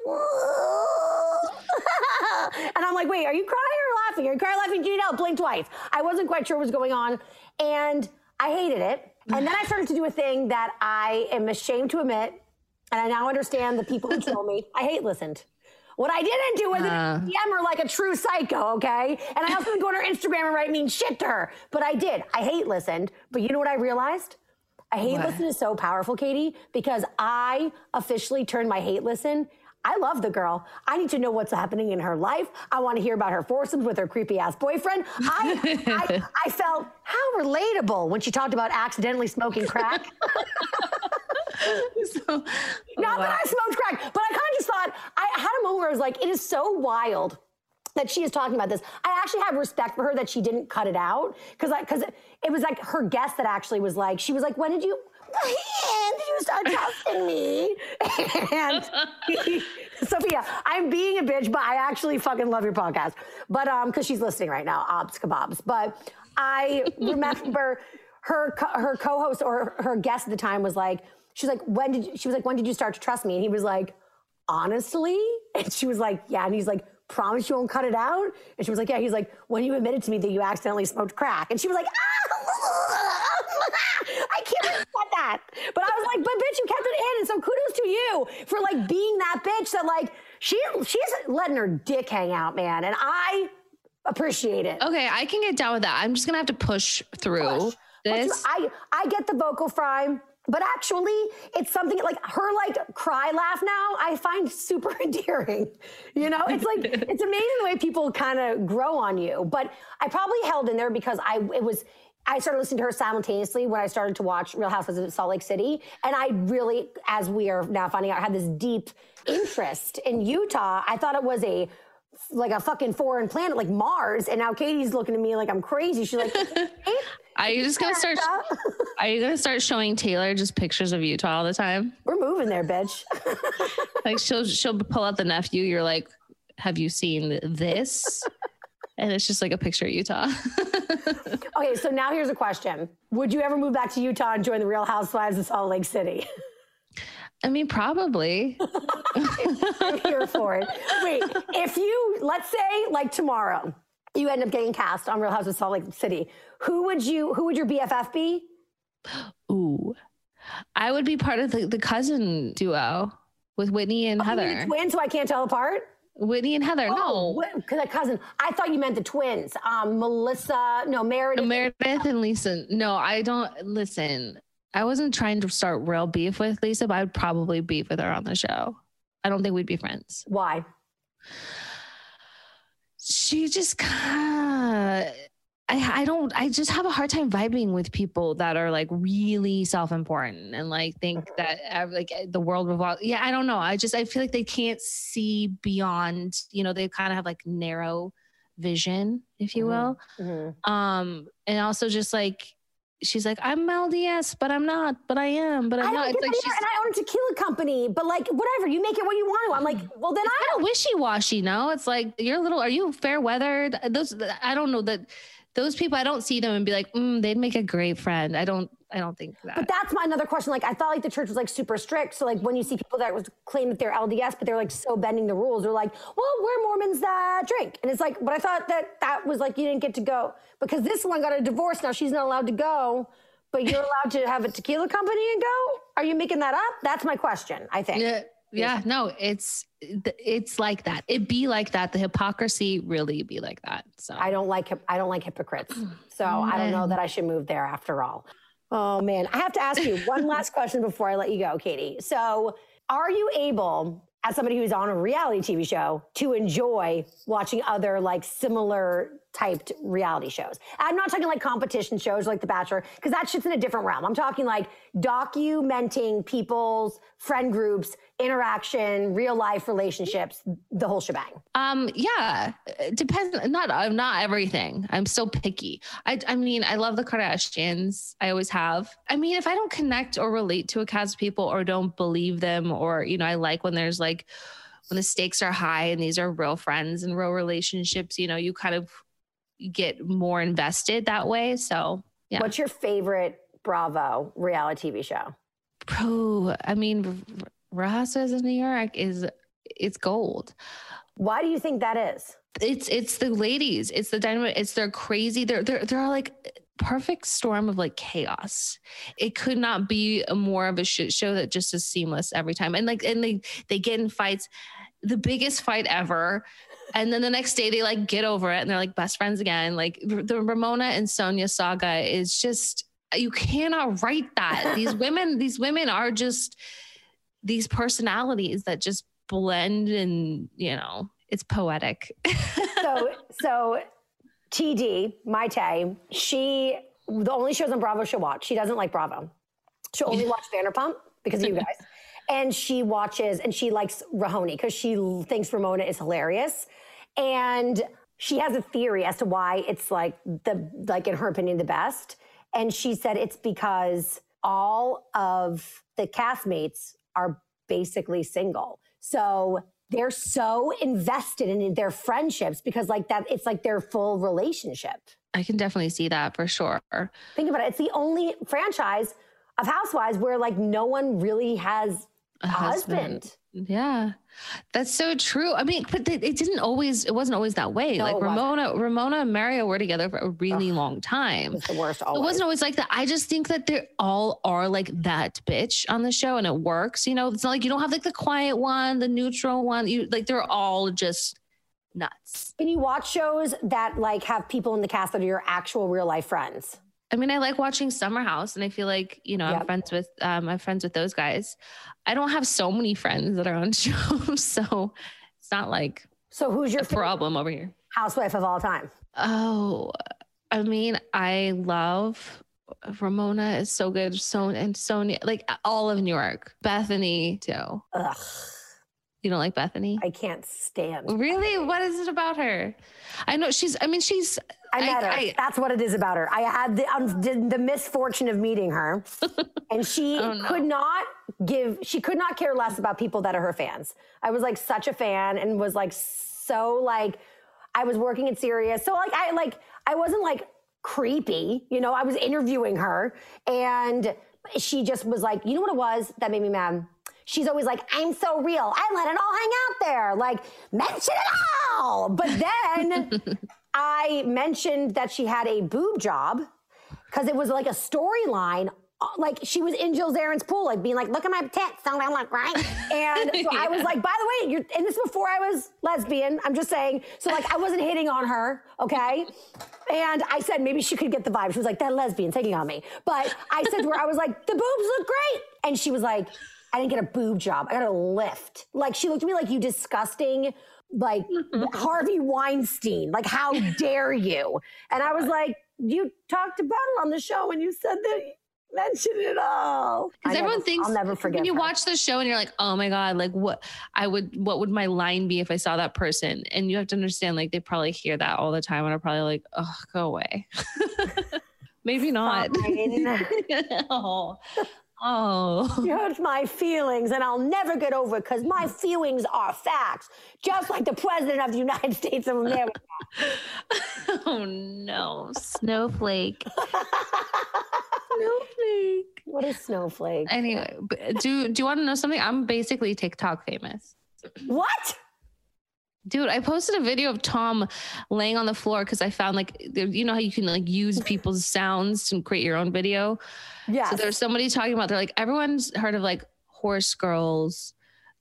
I'm like, wait, are you crying or laughing? Are you crying or laughing? Do you know? Blink twice. I wasn't quite sure what was going on. And I hated it. And then I started to do a thing that I am ashamed to admit. And I now understand the people who told me I hate listened. What I didn't do was Uh. DM her like a true psycho, okay? And I also didn't go on her Instagram and write mean shit to her. But I did. I hate listened. But you know what I realized? I hate What? listen is so powerful, Katie, because I officially turned my hate listen. I love the girl. I need to know what's happening in her life. I want to hear about her foursomes with her creepy ass boyfriend. I, I, I felt how relatable when she talked about accidentally smoking crack. so, Not that I smoked crack, but I kind of just thought I had a moment where I was like, it is so wild that she is talking about this. I actually have respect for her that she didn't cut it out because because it was like her guest that actually was like, she was like, when did you? Did you start trusting me? And Sofia, I'm being a bitch, but I actually fucking love your podcast. But um, because she's listening right now, obs kebabs. But I remember her her co-host or her guest at the time was like, she's like, when did you, she was like, when did you start to trust me? And he was like, honestly, and she was like, yeah, and he's like. Promise you won't cut it out? And she was like, Yeah. He's like, When you admitted to me that you accidentally smoked crack. And she was like, ah, I can't believe that. But I was like, But bitch, you kept it in. And so kudos to you for like being that bitch that like, she she's letting her dick hang out, man. And I appreciate it. okay, I can get down with that. I'm just gonna have to push through Push. This. I I get the vocal fry, but actually, it's something like her like cry laugh now. I find super endearing. You know, it's like it's amazing the way people kind of grow on you. But I probably held in there because I it was. I started listening to her simultaneously when I started to watch Real Housewives of Salt Lake City, and I really, as we are now finding out, had this deep interest in Utah. I thought it was a like a fucking foreign planet, like Mars, and now Katie's looking at me like I'm crazy. She's like, "Hey, Are you just gonna start? America." Are you gonna start showing Taylor just pictures of Utah all the time? We're moving there, bitch. Like she'll she'll pull out the nephew. You're like, have you seen this? And it's just like a picture of Utah. okay, so now here's a question. Would you ever move back to Utah and join the Real Housewives of Salt Lake City? I mean, probably. I'm here for it. Wait, if you, let's say like tomorrow, you end up getting cast on Real Housewives of Salt Lake City, who would you, who would your BFF be? Ooh, I would be part of the, the cousin duo with Whitney and Oh, Heather. the twins who I can't tell apart? Whitney and Heather. no, because a cousin. I thought you meant the twins. Um, Melissa, no, Meredith. Meredith and Lisa. No, I don't listen. I wasn't trying to start real beef with Lisa, but I would probably beef with her on the show. I don't think we'd be friends. Why? She just kind of. I, I don't I just have a hard time vibing with people that are like really self-important and like think Mm-hmm. that like the world revolves yeah I don't know I just I feel like they can't see beyond you know they kind of have like narrow vision if you will Mhm. um and also just like she's like I'm LDS but I'm not but I am but I I'm don't it's like she's and I own a tequila company, but like whatever, you make it what you want to. I'm like, well then I kind of wishy-washy no it's like you're a little are you fair weathered? those i don't know that those people i don't see them and be like mm, they'd make a great friend i don't i don't think that But that's my another question. Like, I thought like the church was like super strict. So like when you see people that was claim that they're LDS, but they're like so bending the rules, they're like, well, we're Mormons that drink, and it's like, but I thought that that was like you didn't get to go because this one got a divorce. Now she's not allowed to go, but you're allowed to have a tequila company and go. Are you making that up? That's my question. I think. yeah yeah no it's it's like that it be like that the hypocrisy really be like that so I don't like I don't like hypocrites. So I don't know that I should move there after all. Oh man, I have to ask you one last question before I let you go, Katie. So, are you able as somebody who's on a reality TV show to enjoy watching other like similar typed reality shows? I'm not talking like competition shows like The Bachelor because that shit's in a different realm. I'm talking like documenting people's friend groups, interaction, real life relationships, the whole shebang. Um, yeah, it depends. Not, I'm not everything. I'm so picky. I, I mean, I love the Kardashians. I always have. I mean, if I don't connect or relate to a cast of people or don't believe them, or you know, I like when there's like when the stakes are high and these are real friends and real relationships. You know, you kind of get more invested that way. So yeah. What's your favorite Bravo reality TV show? Bro, I mean, Rosas in New York is it's gold. Why do you think that is? it's it's the ladies it's the dynamite it's their crazy they're they're they're like perfect storm of like chaos it could not be a more of a shit show that just is seamless every time and like and they they get in fights the biggest fight ever and then the next day they like get over it and they're like best friends again like the ramona and Sonja saga is just you cannot write that these women these women are just these personalities that just blend and you know it's poetic so so TD, my Tay, she the only shows on Bravo she'll watch. She doesn't like Bravo. She'll only watch Vanderpump because of you guys. And she watches and she likes RHONY because she thinks Ramona is hilarious. And she has a theory as to why it's like the like in her opinion the best. And she said it's because all of the castmates are basically single. So they're so invested in their friendships because like that it's like their full relationship. I can definitely see that for sure. Think about it. It's the only franchise of Housewives where like no one really has a husband. Yeah, that's so true. I mean, but it didn't always. It wasn't always that way. No, like it. Ramona, Ramona and Mario were together for a really long time. It's the worst It wasn't always like that. I just think that they all are like that bitch on the show, and it works. You know, it's not like you don't have like the quiet one, the neutral one. You like they're all just nuts. Can you watch shows that like have people in the cast that are your actual real life friends? I mean, I like watching Summer House, and I feel like you know I'm friends with um, I'm friends with those guys. I don't have so many friends that are on shows, so it's not like So who's your problem over here. housewife of all time? Oh, I mean, I love Ramona is so good. So and Sonja, like all of New York. Bethany too. Ugh, You don't like Bethany? I can't stand. really? What is it about her? I know she's. I mean, she's. I met her. I- That's what it is about her. I had the, um, the, the misfortune of meeting her, and she Oh, no. could not give. She could not care less about people that are her fans. I was like such a fan, and was like so like. I was working in Sirius, so like I like I wasn't like creepy, you know. I was interviewing her, and she just was like, you know what it was that made me mad. She's always like, I'm so real. I let it all hang out there. Like, mention it all. But then I mentioned that she had a boob job because it was like a storyline. uh, Like she was in Jill Zarin's pool, like being like, "Look at my tits, don't I look right?" And so I was like, "By the way, you're." And this is before I was lesbian. I'm just saying. So like, I wasn't hitting on her, okay? And I said maybe she could get the vibe. She was like, "That lesbian taking on me." But I said to her, I was like, "The boobs look great," and she was like, "I didn't get a boob job. I got a lift." Like she looked at me like, "You disgusting." like mm-hmm. Harvey Weinstein. Like, how dare you? And I was like, you talked about it on the show and you said that mention it all. Because everyone never- thinks I'll never forget. when you her. watch the show and you're like, oh my god, like what I would, what would my line be if I saw that person? And you have to understand, like they probably hear that all the time and are probably like, oh, go away. Maybe not. Fine. Oh. Oh, oh. You hurt my feelings, and I'll never get over it because my feelings are facts, just like the president of the United States of America. oh no, snowflake. snowflake. What a snowflake! Anyway, do do you want to know something? I'm basically TikTok famous. What? Dude, I posted a video of Tom laying on the floor because I found like you know how you can like use people's sounds and create your own video. Yeah. So there's somebody talking about they're like everyone's heard of like horse girls,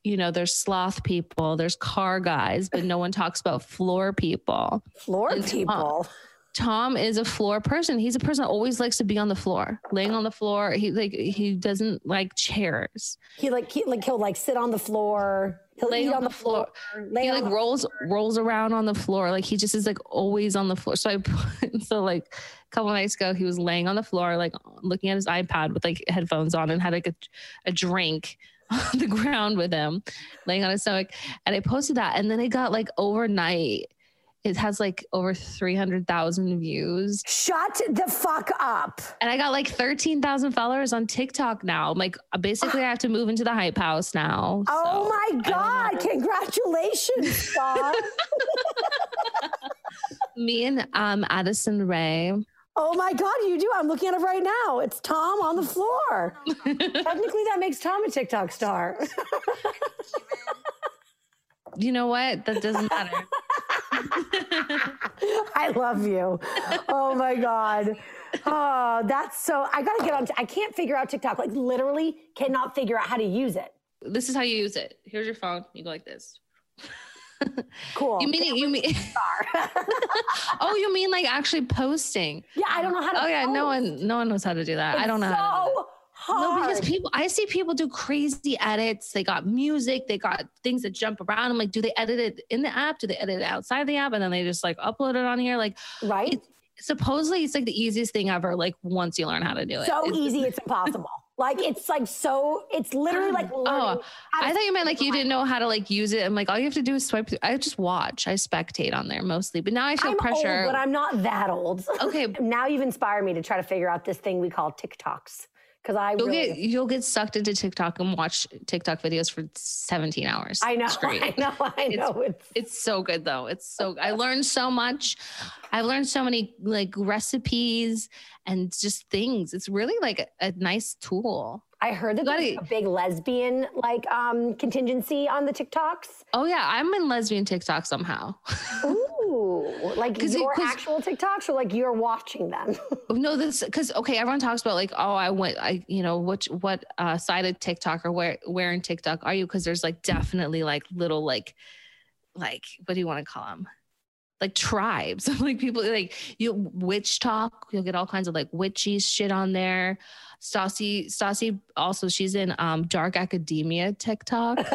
you know, there's sloth people, there's car guys, but no one talks about floor people. floor and people. Tom is a floor person. He's a person that always likes to be on the floor, laying on the floor. He like he doesn't like chairs. He like he like he'll like sit on the floor. He'll Laying eat on the floor. lay he like rolls rolls around on the floor like he just is like always on the floor so i put, so like a couple nights ago he was laying on the floor like looking at his ipad with like headphones on and had like a, a drink on the ground with him laying on his stomach and i posted that and then it got like overnight it has like over 300,000 views Shut the fuck up. and I got like 13,000 followers on TikTok now. I'm like basically I have to move into the hype house now. Oh so my God. Congratulations, Star. me and um Addison Rae oh my God, you do. I'm looking at it right now. It's Tom on the floor. Technically, that makes Tom a TikTok star. You know what? That doesn't matter. I love you. Oh my God. Oh, that's so. I got to get on. I can't figure out TikTok. Like, literally cannot figure out how to use it. this is how you use it. Here's your phone. You go like this. Cool. You mean it? You mean? oh, you mean like actually posting? Yeah, I don't know how to. Oh yeah, no one, no one knows how to do that. I don't know. So how to do that. hard. No, because people, I see people do crazy edits. They got music, they got things that jump around. I'm like, do they edit it in the app? Do they edit it outside the app? And then they just like upload it on here. Like, right? it- supposedly it's like the easiest thing ever. Like once you learn how to do it, so It's- easy, it's impossible. Like it's like so. It's literally like. Oh, I thought you meant like you didn't know how to like use it. I'm like, all you have to do is swipe. Through. I just watch. I spectate on there mostly. But now I feel I'm pressure. old, but I'm not that old. Okay. now you've inspired me to try to figure out this thing we call TikToks because I You'll really. get you'll get sucked into TikTok and watch TikTok videos for 17 hours. I know. straight. I know. I know. It's, It's so good though. It's so I learned so much. I've learned so many like recipes and just things. It's really like a, a nice tool. I heard that You a big lesbian like um contingency on the TikToks. Oh yeah, I'm in lesbian TikTok somehow. Ooh, like it- your 'cause- actual TikToks or like you're watching them? no, this because okay, everyone talks about like, oh, I went, I you know, which what uh, side of TikTok or where where in TikTok are you? Because there's like definitely like little like like what do you want to call them? Like tribes, like people like you witch talk. You'll get all kinds of like witchy shit on there. Stassi, Stassi also she's in um dark academia TikTok.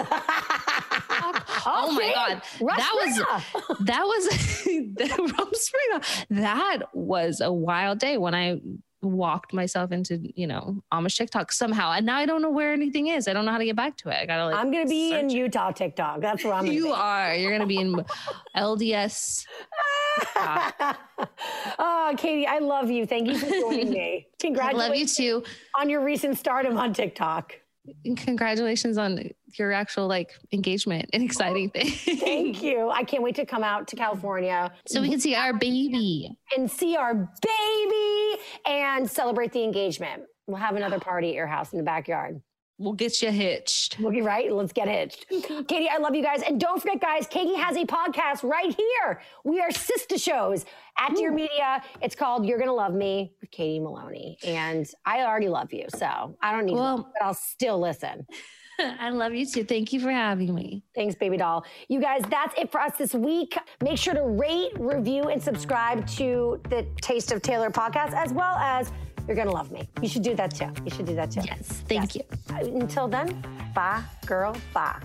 Oh my. God. That was- that was Spring. That was a wild day when I walked myself into, you know, Amish TikTok somehow. And now I don't know where anything is. I don't know how to get back to it. I gotta like I'm gonna be in it. Utah TikTok. That's where I'm gonna You be. are. You're gonna be in LDS. oh, Katie, I love you. Thank you for joining me. I Congratulations love you too. on your recent stardom on TikTok. And congratulations on your actual like engagement and exciting oh, thing. Thank you. I can't wait to come out to California so we can see our baby. and see our baby and celebrate the engagement. We'll have another party at your house in the backyard. We'll get you hitched. We'll be right. Let's get hitched. Katie, I love you guys. And don't forget, guys, Katie has a podcast right here. We are sister shows at Dear Media. It's called You're Gonna Love Me with Katie Maloney. And I already love you. So I don't need Well- to, but I'll still listen. I love you too. Thank you for having me. Thanks, baby doll. You guys, that's it for us this week. Make sure to rate, review, and subscribe to the Taste of Taylor podcast, as well as You're Gonna Love Me. You should do that too. You should do that too. Yes. Thank you. Uh, Until then, bye, girl, bye.